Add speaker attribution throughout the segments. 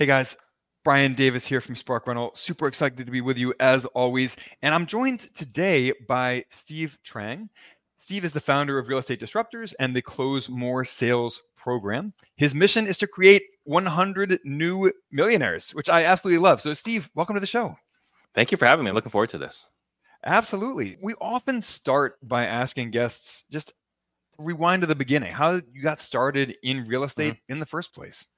Speaker 1: Hey guys, Brian Davis here from Spark Rental. Super excited to be with you as always. And I'm joined today by Steve Trang. Steve is the founder of Real Estate Disruptors and the Close More Sales program. His mission is to create 100 new millionaires, which I absolutely love. So, Steve, welcome to the show.
Speaker 2: Thank you for having me. Looking forward to this.
Speaker 1: Absolutely. We often start by asking guests just rewind to the beginning, how you got started in real estate mm-hmm. in the first place.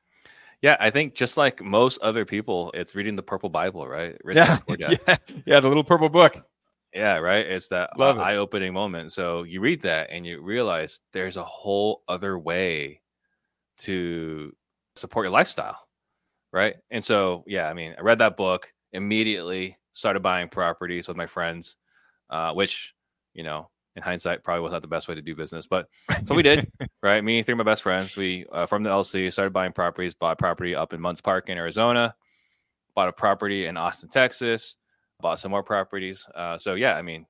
Speaker 2: Yeah, I think just like most other people, it's reading the Purple Bible, right?
Speaker 1: Rich yeah, yeah, yeah, the little purple book.
Speaker 2: Yeah, right. It's that uh, eye-opening moment. So you read that and you realize there's a whole other way to support your lifestyle, right? And so, yeah, I mean, I read that book immediately, started buying properties with my friends, uh, which you know in hindsight probably was not the best way to do business but so we did right? Me three of my best friends we uh, from the lc started buying properties bought property up in munds park in arizona bought a property in austin texas bought some more properties. Uh, so yeah i mean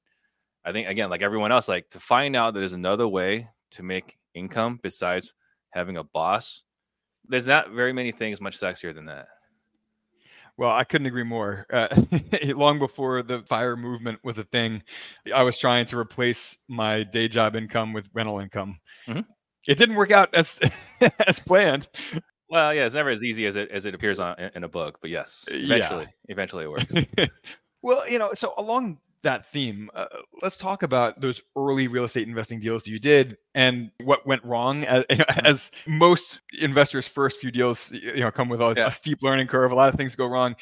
Speaker 2: i think again like everyone else like to find out that there's another way to make income besides having a boss there's not very many things much sexier than that
Speaker 1: well, I couldn't agree more. Uh, long before the fire movement was a thing, I was trying to replace my day job income with rental income. Mm-hmm. It didn't work out as as planned.
Speaker 2: Well, yeah, it's never as easy as it as it appears on in a book, but yes, eventually, yeah. eventually it works.
Speaker 1: well, you know, so along that theme, uh, let's talk about those early real estate investing deals that you did and what went wrong. As, mm-hmm. as most investors' first few deals, you know, come with a, yeah. a, steep learning curve. A lot of things go wrong,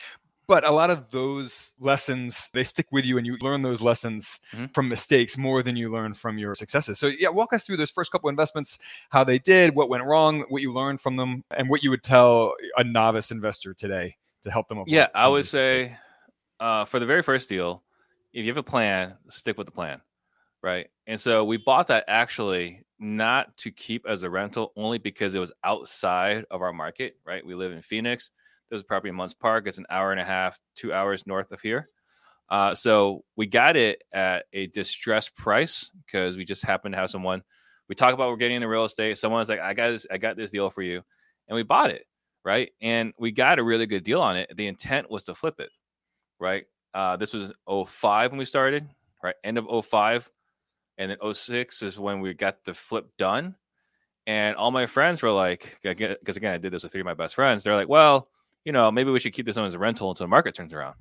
Speaker 1: but a lot of those lessons they stick with you, and you learn those lessons mm-hmm. from mistakes more than you learn from your successes. So, yeah, walk us through those first couple investments, how they did, what went wrong, what you learned from them, and what you would tell a novice investor today to help them.
Speaker 2: Yeah, I would say uh, for the very first deal if you have a plan, stick with the plan, right? And so we bought that actually not to keep as a rental, only because it was outside of our market, right? We live in Phoenix. There's a property in Munds Park. It's an hour and a half, two hours north of here. Uh, so we got it at a distressed price because we just happened to have someone. We talk about we're getting into real estate. Someone's like, "I got this. I got this deal for you," and we bought it, right? And we got a really good deal on it. The intent was to flip it, right? Uh, this was 05 when we started, right? End of 05. And then 06 is when we got the flip done. And all my friends were like, because again, I did this with three of my best friends. They're like, well, you know, maybe we should keep this one as a rental until the market turns around.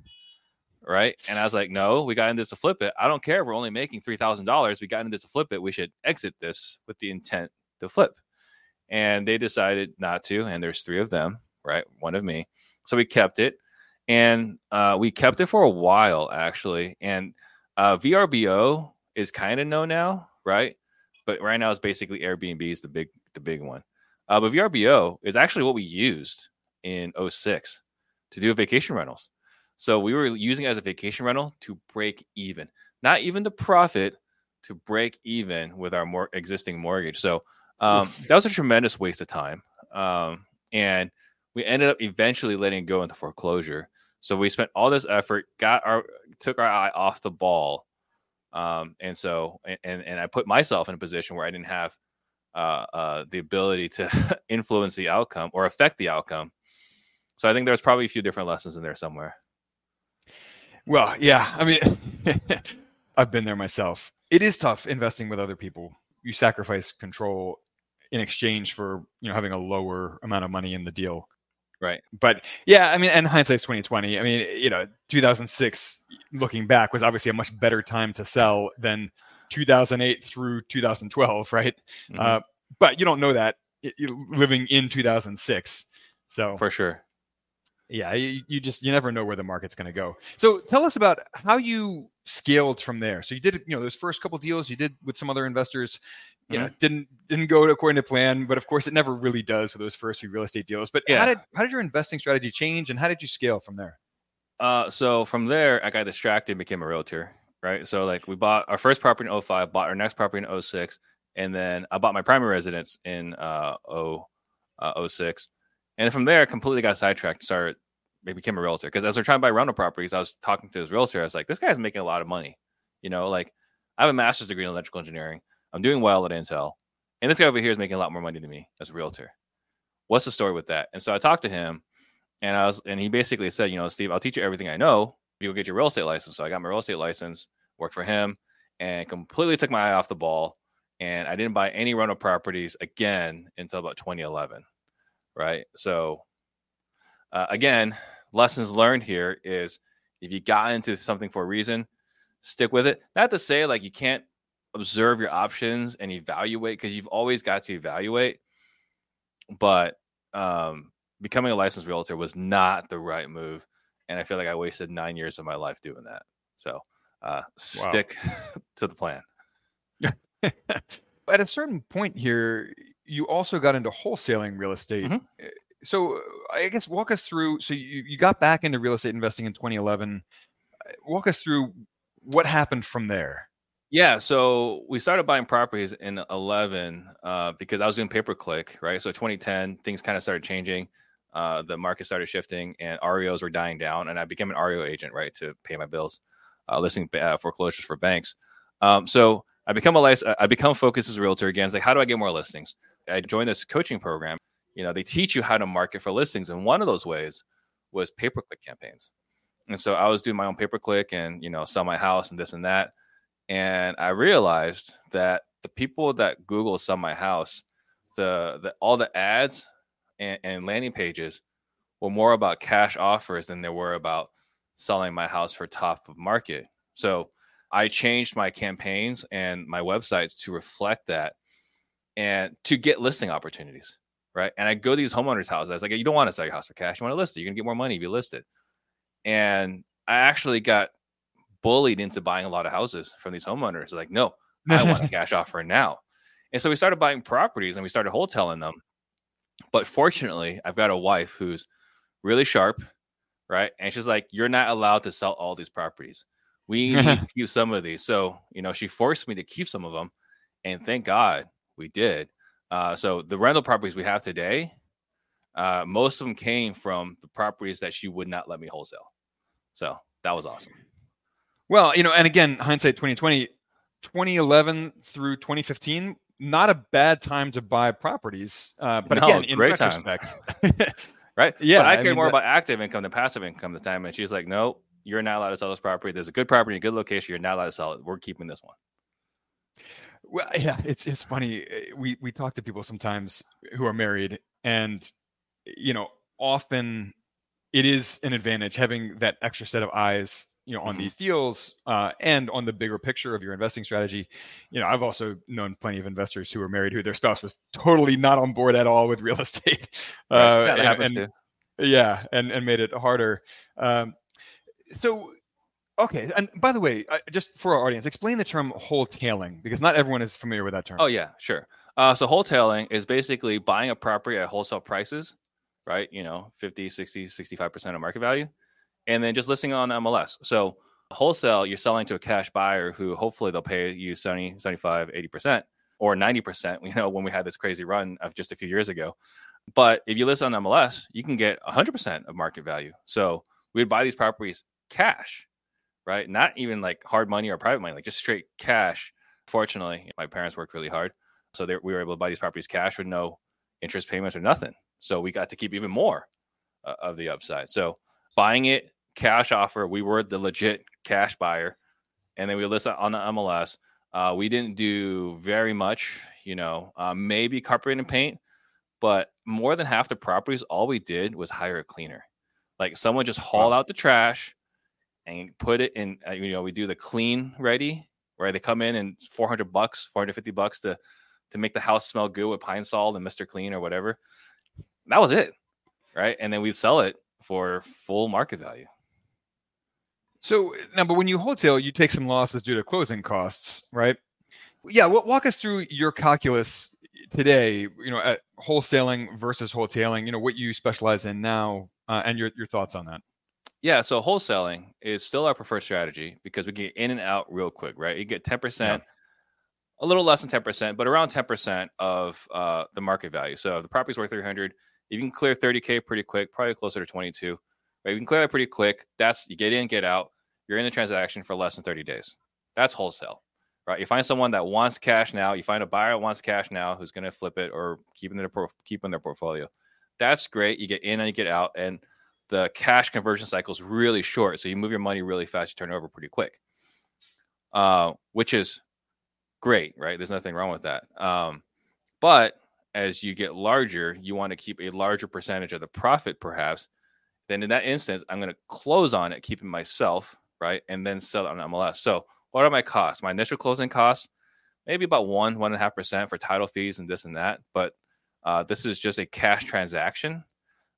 Speaker 2: Right. And I was like, no, we got into this to flip it. I don't care if we're only making $3,000. We got into this to flip it. We should exit this with the intent to flip. And they decided not to. And there's three of them, right? One of me. So we kept it and uh, we kept it for a while actually. And uh, VRBO is kind of known now, right? But right now it's basically Airbnb is the big the big one. Uh, but VRBO is actually what we used in 06 to do vacation rentals. So we were using it as a vacation rental to break even, not even the profit to break even with our more existing mortgage. So um, that was a tremendous waste of time. Um, and we ended up eventually letting it go into foreclosure. So we spent all this effort, got our took our eye off the ball, um, and so and and I put myself in a position where I didn't have uh, uh, the ability to influence the outcome or affect the outcome. So I think there's probably a few different lessons in there somewhere.
Speaker 1: Well, yeah, I mean, I've been there myself. It is tough investing with other people. You sacrifice control in exchange for you know having a lower amount of money in the deal.
Speaker 2: Right.
Speaker 1: But yeah, I mean, and hindsight's twenty twenty. I mean, you know, two thousand six, looking back, was obviously a much better time to sell than two thousand eight through two thousand twelve, right? Mm-hmm. Uh, but you don't know that living in two thousand six. So
Speaker 2: for sure.
Speaker 1: Yeah, you, you just you never know where the market's going to go. So tell us about how you scaled from there. So you did, you know, those first couple deals you did with some other investors, you
Speaker 2: Mm-hmm.
Speaker 1: know, didn't didn't go according to plan. But of course, it never really does with those first few real estate deals. But how did how did your investing strategy change, and how did you scale from there?
Speaker 2: Uh, so from there, I got distracted and became a realtor, right? So like we bought our first property in 05, bought our next property in 06, and then I bought my primary residence in uh, 0, uh 06. And from there, I completely got sidetracked, started, I became a realtor. Because as we're trying to buy rental properties, I was talking to this realtor. I was like, this guy's making a lot of money. You know, like I have a master's degree in electrical engineering. I'm doing well at Intel. And this guy over here is making a lot more money than me as a realtor. What's the story with that? And so I talked to him and I was, and he basically said, you know, Steve, I'll teach you everything I know. You'll get your real estate license. So I got my real estate license, worked for him, and completely took my eye off the ball. And I didn't buy any rental properties again until about 2011. Right. So uh, again, lessons learned here is if you got into something for a reason, stick with it. Not to say like you can't observe your options and evaluate because you've always got to evaluate. But um, becoming a licensed realtor was not the right move. And I feel like I wasted nine years of my life doing that. So uh, stick to the plan.
Speaker 1: At a certain point here, you also got into wholesaling real estate.
Speaker 2: Mhm.
Speaker 1: So uh, I guess walk us through. So you, you got back into real estate investing in 2011. Uh, Walk us through what happened from there.
Speaker 2: Yeah, so we started buying properties in 11 uh, because I was doing pay per click, right? So 2010, things kind of started changing. Uh, the market started shifting and REOs were dying down, and I became an REO agent, right, to pay my bills, uh, listing uh, foreclosures for banks. Um, so I become a lic- I become focused as a realtor again. It's like, how do I get more listings? I joined this coaching program. You know, they teach you how to market for listings, and one of those ways was pay per click campaigns. And so I was doing my own pay per click and you know sell my house and this and that and I realized that the people that Google sell my house, the, the all the ads and, and landing pages were more about cash offers than they were about selling my house for top of market. So I changed my campaigns and my websites to reflect that and to get listing opportunities. Right. And I go to these homeowners' houses. I was like, you don't want to sell your house for cash. You want to list it. You're gonna get more money if you list it. And I actually got bullied into buying a lot of houses from these homeowners. Like, no, I want a cash offer now. And so we started buying properties and we started wholesaling them. But fortunately, I've got a wife who's really sharp, right? And she's like, You're not allowed to sell all these properties. We need to keep some of these. So, you know, she forced me to keep some of them. And thank God we did. Uh, so the rental properties we have today, uh, most of them came from the properties that she would not let me wholesale. So that was awesome.
Speaker 1: Well, you know, and again, hindsight 2020, 2011 through 2015, not a bad time to buy properties. Uh, but
Speaker 2: No,
Speaker 1: again, in
Speaker 2: great time.
Speaker 1: retrospect,
Speaker 2: right?
Speaker 1: Yeah,
Speaker 2: but I
Speaker 1: I
Speaker 2: cared
Speaker 1: mean,
Speaker 2: more
Speaker 1: that-
Speaker 2: about active income than passive income at the time. And she's like, no, you're not allowed to sell this property. There's a good property, a good location. You're not allowed to sell it. We're keeping this one.
Speaker 1: Well, yeah, it's it's funny. uh, We we talk to people sometimes who are married, and you know, often it is an advantage having that extra set of eyes, you know, on
Speaker 2: Mhm.
Speaker 1: these deals uh, and on the bigger picture of your investing strategy. You know, I've also known plenty of investors who were married who their spouse was totally not on board at all with real estate. Uh,
Speaker 2: yeah,
Speaker 1: and-
Speaker 2: happens
Speaker 1: and-
Speaker 2: too.
Speaker 1: yeah and and made it harder um so okay and by the way just for our audience explain the term wholetailing because not everyone is familiar with that term
Speaker 2: Oh, yeah, sure. Uh, so wholetailing is basically buying a property at wholesale prices, right? You know, 50, 60, 65% of market value, and then just listing on MLS. So wholesale, you're selling to a cash buyer who hopefully they'll pay you 70, 75, 80% or 90%, you know, when we had this crazy run of just a few years ago. But if you list on MLS, you can get 100% of market value. So we'd buy these properties cash, right? Not even like hard money or private money, like just straight cash. Fortunately, my parents worked really hard. So they, we were able to buy these properties cash with no interest payments or nothing. So we got to keep even more uh, of the upside. So buying it cash offer, we were the legit cash buyer, and then we list on the MLS. Uh, we didn't do very much, you know, uh, maybe carpet and paint, but more than half the properties, all we did was hire a cleaner. Like someone just haul out the trash and put it in. Uh, you know, we do the clean ready, where they come in and 400 bucks, 450 bucks to to make the house smell good with pine sol and Mr. Clean or whatever. That was it. Right. And then we sell it for full market value.
Speaker 1: So now, but when you wholesale, you take some losses due to closing costs, right? Yeah. Walk us through your calculus today. You know, at wholesaling versus wholetailing. You know, what you specialize in now, uh, and your your thoughts on that.
Speaker 2: Yeah, so wholesaling is still our preferred strategy because we get in and out real quick, right? You get 10%, yeah. a little less than 10%, but around 10% of uh, the market value. So if the property's worth 300, you can clear 30K pretty quick, probably closer to 22. Right? You can clear that pretty quick. That's you get in, get out. You're in the transaction for less than 30 days. That's wholesale, right? You find someone that wants cash now. You find a buyer that wants cash now who's going to flip it or keep in their, keep in their portfolio. That's great. You get in and you get out. And the cash conversion cycle is really short. So you move your money really fast, you turn over pretty quick, uh, which is great, right? There's nothing wrong with that. Um, but as you get larger, you want to keep a larger percentage of the profit, perhaps. Then in that instance, I'm going to close on it, keeping myself, right? And then sell it on MLS. So what are my costs? My initial closing costs, maybe about one, one and a half percent for title fees and this and that. But uh, this is just a cash transaction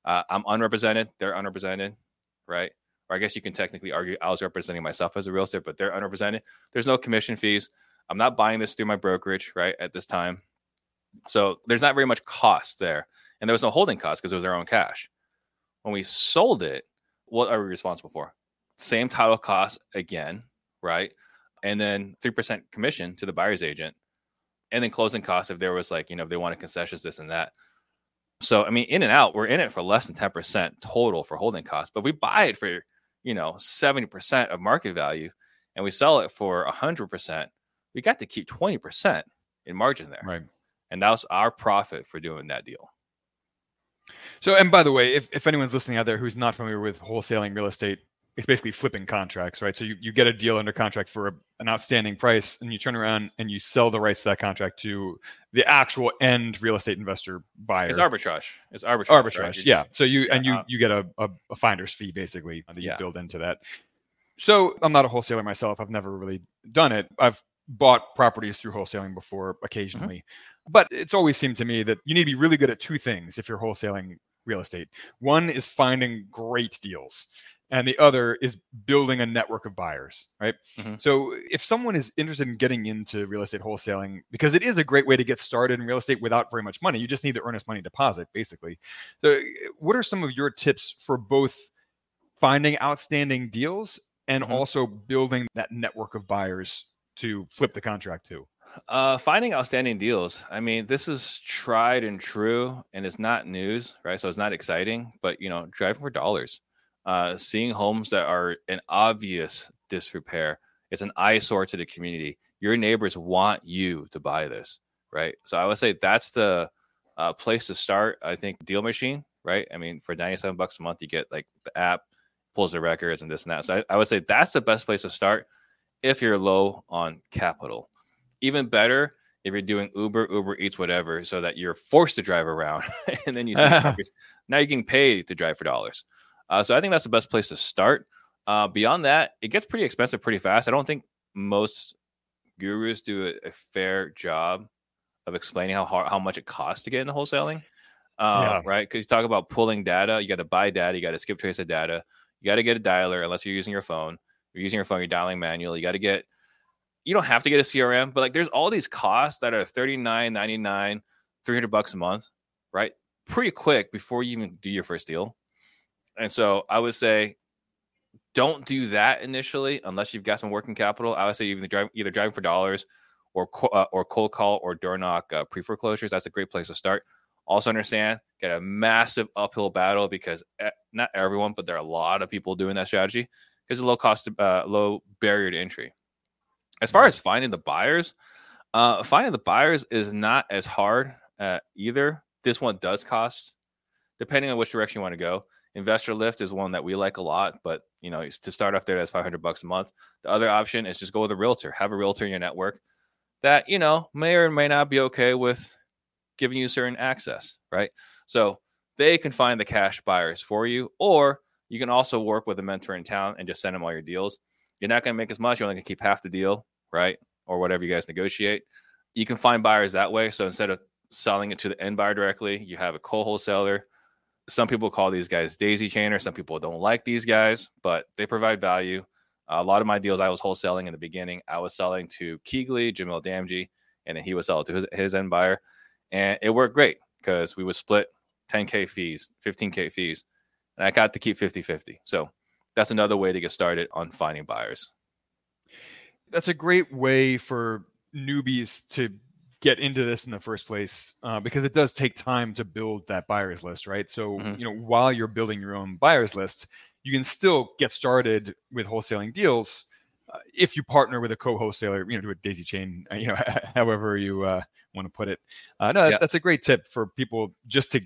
Speaker 2: uh, I'm unrepresented, they're unrepresented, right? Or I guess you can technically argue I was representing myself as a realtor, but they're unrepresented. There's no commission fees. I'm not buying this through my brokerage, right, at this time. So there's not very much cost there. And there was no holding cost because it was their own cash. When we sold it, what are we responsible for? Same title cost again, right? And then 3% commission to the buyer's agent. And then closing costs if there was like, you know, if they wanted concessions, this and that. So I mean, in and out, we're in it for less than 10% total for holding costs. But we buy it for, you know, 70% of market value and we sell it for 100%, we got to keep 20% in margin there.
Speaker 1: Right.
Speaker 2: And that was our profit for doing that deal.
Speaker 1: So, and by the way, if, if anyone's listening out there who's not familiar with wholesaling real estate, it's basically flipping contracts, right? So you, you get a deal under contract for a, an outstanding price, and you turn around and you sell the rights to that contract to the actual end real estate investor buyer.
Speaker 2: It's arbitrage. It's arbitrage.
Speaker 1: Arbitrage, right? yeah. Just, so you yeah, and you uh, you get a, a, a, finder's fee basically that you yeah. build into that. So I'm not a wholesaler myself. I've never really done it. I've bought properties through wholesaling before occasionally, mm-hmm. but it's always seemed to me that you need to be really good at two things if you're wholesaling real estate. One is finding great deals and the other is building a network of buyers right mm-hmm. so if someone is interested in getting into real estate wholesaling because it is a great way to get started in real estate without very much money you just need the earnest money deposit basically so what are some of your tips for both finding outstanding deals and mm-hmm. also building that network of buyers to flip the contract to
Speaker 2: uh, finding outstanding deals. I mean, this is tried and true, and it's not news, right? So it's not exciting, but you know, driving for dollars uh, seeing homes that are in obvious disrepair. It's an eyesore to the community. Your neighbors want you to buy this, right? So I would say that's the uh, place to start. I think Deal Machine, right? I mean, for 97 bucks a month, you get like the app pulls the records and this and that. So I, I would say that's the best place to start if you're low on capital. Even better if you're doing Uber, Uber Eats, whatever, so that you're forced to drive around and then you see now you can pay to drive for dollars. Uh, so I think that's the best place to start. Uh, beyond that, it gets pretty expensive pretty fast. I don't think most gurus do a, a fair job of explaining how hard, how much it costs to get into wholesaling. Uh, yeah. Right? Because you talk about pulling data, you got to buy data, you got to skip trace the data, you got to get a dialer unless you're using your phone. You're using your phone, you're dialing manually. You got to get. You don't have to get a CRM, but like there's all these costs that are 39, 99, 300 bucks a month, right? Pretty quick before you even do your first deal. And so I would say don't do that initially unless you've got some working capital. I would say either driving for dollars or uh, or cold call or door knock uh, pre foreclosures. That's a great place to start. Also understand get a massive uphill battle because not everyone, but there are a lot of people doing that strategy because it's low cost, uh, low barrier to entry. As far as finding the buyers, uh, finding the buyers is not as hard uh, either. This one does cost, depending on which direction you want to go. Investor Lift is one that we like a lot, but you know, to start off there, that's 500 bucks a month. The other option is just go with a realtor. Have a realtor in your network that you know may or may not be okay with giving you certain access, right? So they can find the cash buyers for you, or you can also work with a mentor in town and just send them all your deals. You're not going to make as much. You're only going to keep half the deal, right? Or whatever you guys negotiate. You can find buyers that way. So instead of selling it to the end buyer directly, you have a co-wholesaler some people call these guys daisy chainers. Some people don't like these guys, but they provide value. a lot of my deals I was wholesaling in the beginning. I was selling to KeyGlee, Jamil Damji, and then he would sell it to his, his end buyer. And it worked great because we would split 10K fees, 15K fees, and I got to keep 50 50. So that's another way to get started on finding buyers.
Speaker 1: That's a great way for newbies to get into this in the first place uh, because it does take time to build that buyers list, right? So, mm-hmm. you know, while you're building your own buyers list, you can still get started with wholesaling deals uh, if you partner with a co-wholesaler, you know, do a daisy chain, you know, however you uh, want to put it. Uh, no, yeah. that's a great tip for people just to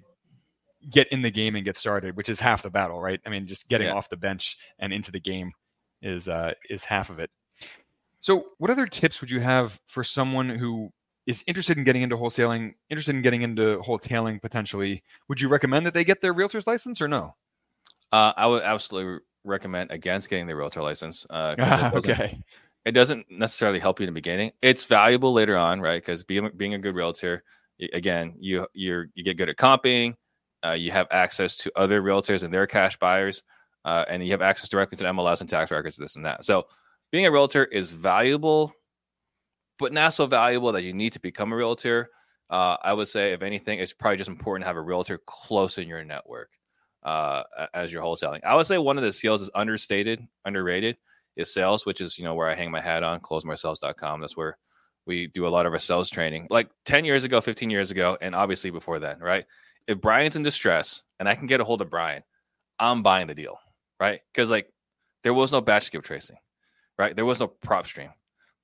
Speaker 1: get in the game and get started, which is half the battle, right? I mean, just getting yeah. off the bench and into the game is uh, is half of it. So, what other tips would you have for someone who is interested in getting into wholesaling, interested in getting into wholesaling potentially? Would you recommend that they get their realtor's license or no?
Speaker 2: Uh, I would absolutely recommend against getting the realtor license. Uh,
Speaker 1: it okay.
Speaker 2: It doesn't necessarily help you in the beginning. It's valuable later on, right? Because being being a good realtor, again, you you're you get good at comping. Uh, you have access to other realtors and their cash buyers, uh, and you have access directly to MLS and tax records, this and that. So, being a realtor is valuable, but not so valuable that you need to become a realtor. Uh, I would say, if anything, it's probably just important to have a realtor close in your network uh, as you're wholesaling. I would say one of the skills is understated, underrated is sales, which is, you know, where I hang my hat on closemoresales.com. That's where we do a lot of our sales training. Like 10 years ago, 15 years ago, and obviously before then, right? If Brian's in distress and I can get a hold of Brian, I'm buying the deal, right? Because like there was no batch skip tracing, right? There was no PropStream.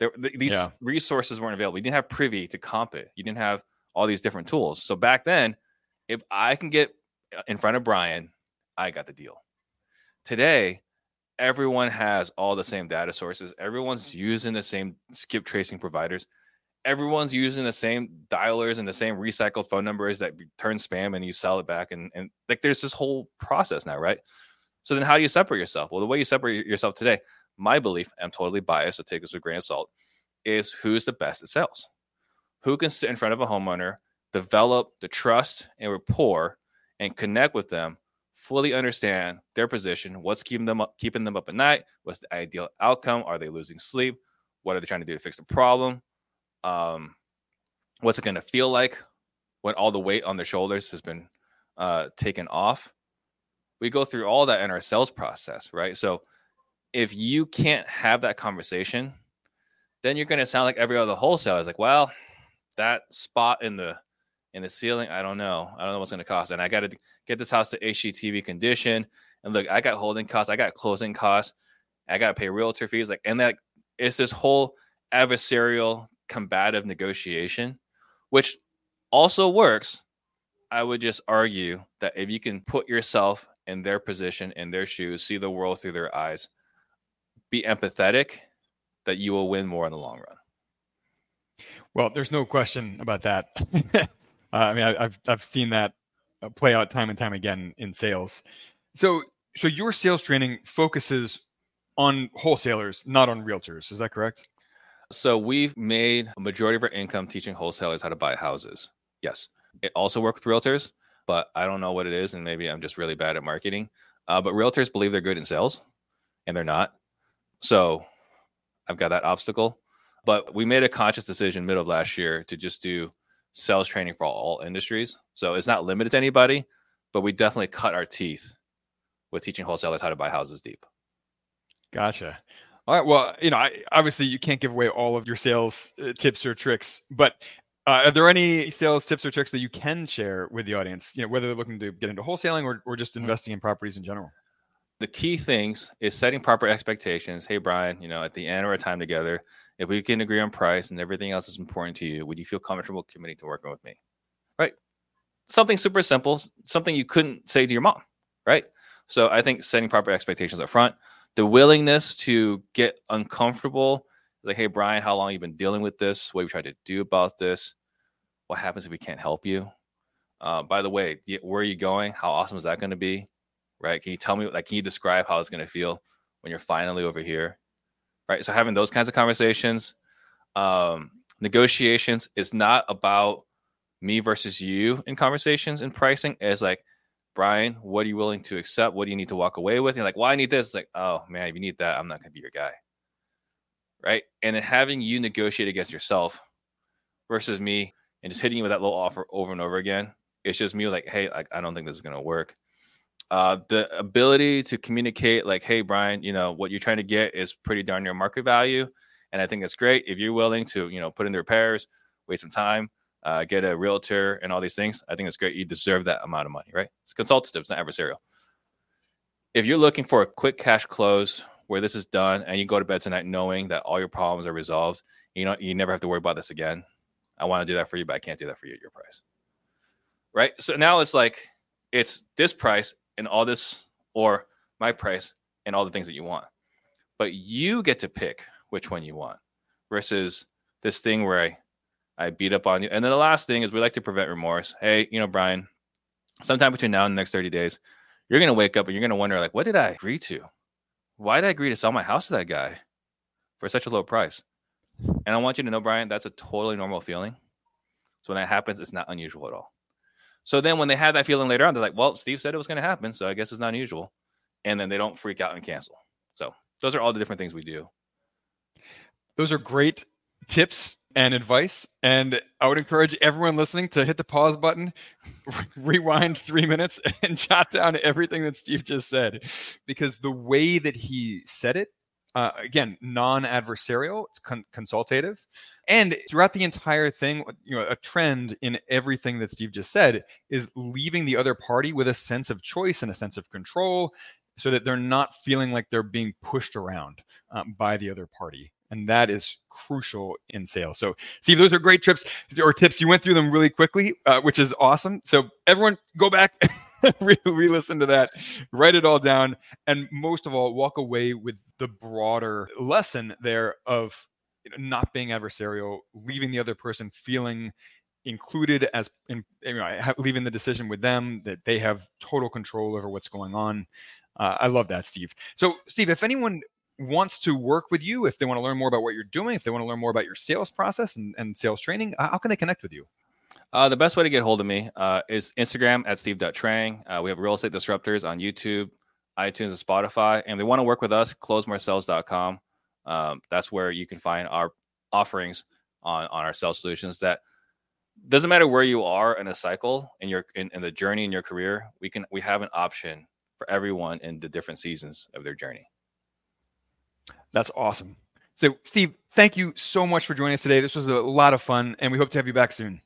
Speaker 2: There, th- these yeah. resources weren't available. You didn't have Privy to comp it. You didn't have all these different tools. So back then, if I can get uh, in front of Brian, I got the deal. Today, everyone has all the same data sources. Everyone's using the same skip tracing providers. Everyone's using the same dialers and the same recycled phone numbers that turn spam and you sell it back. And, and like there's this whole process now, right? So then how do you separate yourself? Well, the way you separate yourself today, my belief, I'm totally biased, so take this with a grain of salt, is who's the best at sales. Who can sit in front of a homeowner, develop the trust and rapport and connect with them, fully understand their position, what's keeping them up, keeping them up at night, what's the ideal outcome, are they losing sleep, what are they trying to do to fix the problem, um, what's it going to feel like when all the weight on their shoulders has been uh, taken off. We go through all that in our sales process, right? So if you can't have that conversation, then you're going to sound like every other wholesaler. It's like, well, that spot in the in the ceiling. I don't know. I don't know what's going to cost. And I got to get this house to HGTV condition. And look, I got holding costs. I got closing costs. I got to pay realtor fees. Like, and that it's this whole adversarial combative negotiation, which also works. I would just argue that if you can put yourself in their position, in their shoes, see the world through their eyes, be empathetic, that you will win more in the long run.
Speaker 1: Well, there's no question about that. Uh, I mean, I, have I've seen that uh, play out time and time again in sales. So so your sales training focuses on wholesalers, not on realtors. Is that correct?
Speaker 2: So we've made a majority of our income teaching wholesalers how to buy houses. Yes, it also works with realtors, but I don't know what it is, and maybe I'm just really bad at marketing. Uh, but realtors believe they're good in sales, and they're not. So I've got that obstacle. But we made a conscious decision middle of last year to just do sales training for all industries. So it's not limited to anybody, but we definitely cut our teeth with teaching wholesalers how to buy houses deep.
Speaker 1: Gotcha. All right. Well, you know, I, obviously you can't give away all of your sales uh, tips or tricks, but uh, are there any sales tips or tricks that you can share with the audience? You know, whether they're looking to get into wholesaling or, or just mm-hmm. investing in properties in general.
Speaker 2: The key things is setting proper expectations. Hey, Brian, you know, at the end of our time together, if we can agree on price and everything else is important to you, would you feel comfortable committing to working with me? Right. Something super simple, something you couldn't say to your mom. Right. So I think setting proper expectations up front, the willingness to get uncomfortable, like, hey, Brian, how long you been dealing with this? What have you tried to do about this? What happens if we can't help you? Uh, by the way, where are you going? How awesome is that going to be? Right? Can you tell me, like, can you describe how it's going to feel when you're finally over here? right? So having those kinds of conversations, um, negotiations is not about me versus you in conversations and pricing. Is like Brian, what are you willing to accept? What do you need to walk away with? And you're like, well, I need this. It's like, oh man, if you need that, I'm not gonna be your guy. Right. And then having you negotiate against yourself versus me and just hitting you with that little offer over and over again. It's just me like, hey, like I don't think this is gonna work. Uh, the ability to communicate, like, hey, Brian, you know what you're trying to get is pretty darn near market value, and I think that's great. If you're willing to, you know, put in the repairs, waste some time, uh, get a realtor, and all these things, I think it's great. You deserve that amount of money, right? It's consultative, it's not adversarial. If you're looking for a quick cash close where this is done, and you go to bed tonight knowing that all your problems are resolved, you know, you never have to worry about this again. I want to do that for you, but I can't do that for you at your price. Right. So now it's like it's this price and all this, or my price and all the things that you want. But you get to pick which one you want versus this thing where I, I beat up on you. And then the last thing is we like to prevent remorse. Hey, you know, Brian, sometime between now and the next 30 days, you're going to wake up and you're going to wonder, like, what did I agree to? Why did I agree to sell my house to that guy for such a low price? And I want you to know, Brian, that's a totally normal feeling. So when that happens, it's not unusual at all. So then when they have that feeling later on, they're like, well, Steve said it was going to happen. So I guess it's not unusual. And then they don't freak out and cancel. So those are all the different things we do.
Speaker 1: Those are great tips and advice. And I would encourage everyone listening to hit the pause button, rewind three minutes, and jot down everything that Steve just said. Because the way that he said it, uh, again, non adversarial, it's con- consultative. And throughout the entire thing, you know, a trend in everything that Steve just said is leaving the other party with a sense of choice and a sense of control so that they're not feeling like they're being pushed around um, by the other party. And that is crucial in sales. So, Steve, those are great tips or tips. You went through them really quickly, uh, which is awesome. So, everyone, go back, re listen to that, write it all down, and most of all, walk away with the broader lesson there of you know, not being adversarial, leaving the other person feeling included as in leaving the decision with them that they have total control over what's going on. Uh, i love that steve. So steve if anyone wants to work with you if they want to learn more about what you're doing if they want to learn more about your sales process and, and sales training how can they connect with you
Speaker 2: uh, the best way to get hold of me uh, is instagram at steve.trang uh, we have real estate disruptors on youtube itunes and spotify and if they want to work with us closemoresales.com um, that's where you can find our offerings on on our sales solutions that doesn't matter where you are in a cycle in your in, in the journey in your career we can we have an option for everyone in the different seasons of their journey.
Speaker 1: That's awesome. So steve thank you so much for joining us today. This was a lot of fun and we hope to have you back soon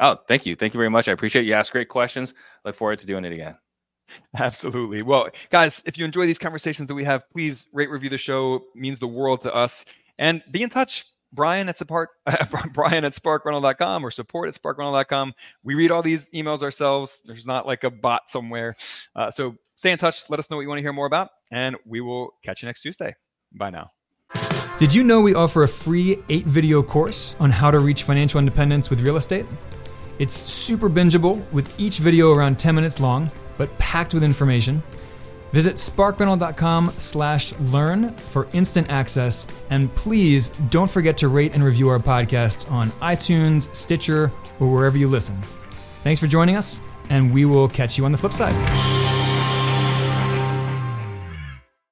Speaker 2: oh thank you thank you very much i appreciate it. you ask great questions look forward to doing it again
Speaker 1: Absolutely. Well, guys, if you enjoy these conversations that we have, please rate, review the show. It means the world to us. And be in touch. Brian at support, Brian at sparkrental.com or support at sparkrental.com. We read all these emails ourselves. There's not like a bot somewhere. Uh, so stay in touch. Let us know what you want to hear more about, and we will catch you next Tuesday. Bye now.
Speaker 3: Did you know we offer a free eight video course on how to reach financial independence with real estate? It's super bingeable with each video around 10 minutes long but packed with information. Visit sparkrental.com slash learn for instant access. And please don't forget to rate and review our podcast on iTunes, Stitcher, or wherever you listen. Thanks for joining us, and we will catch you on the flip side.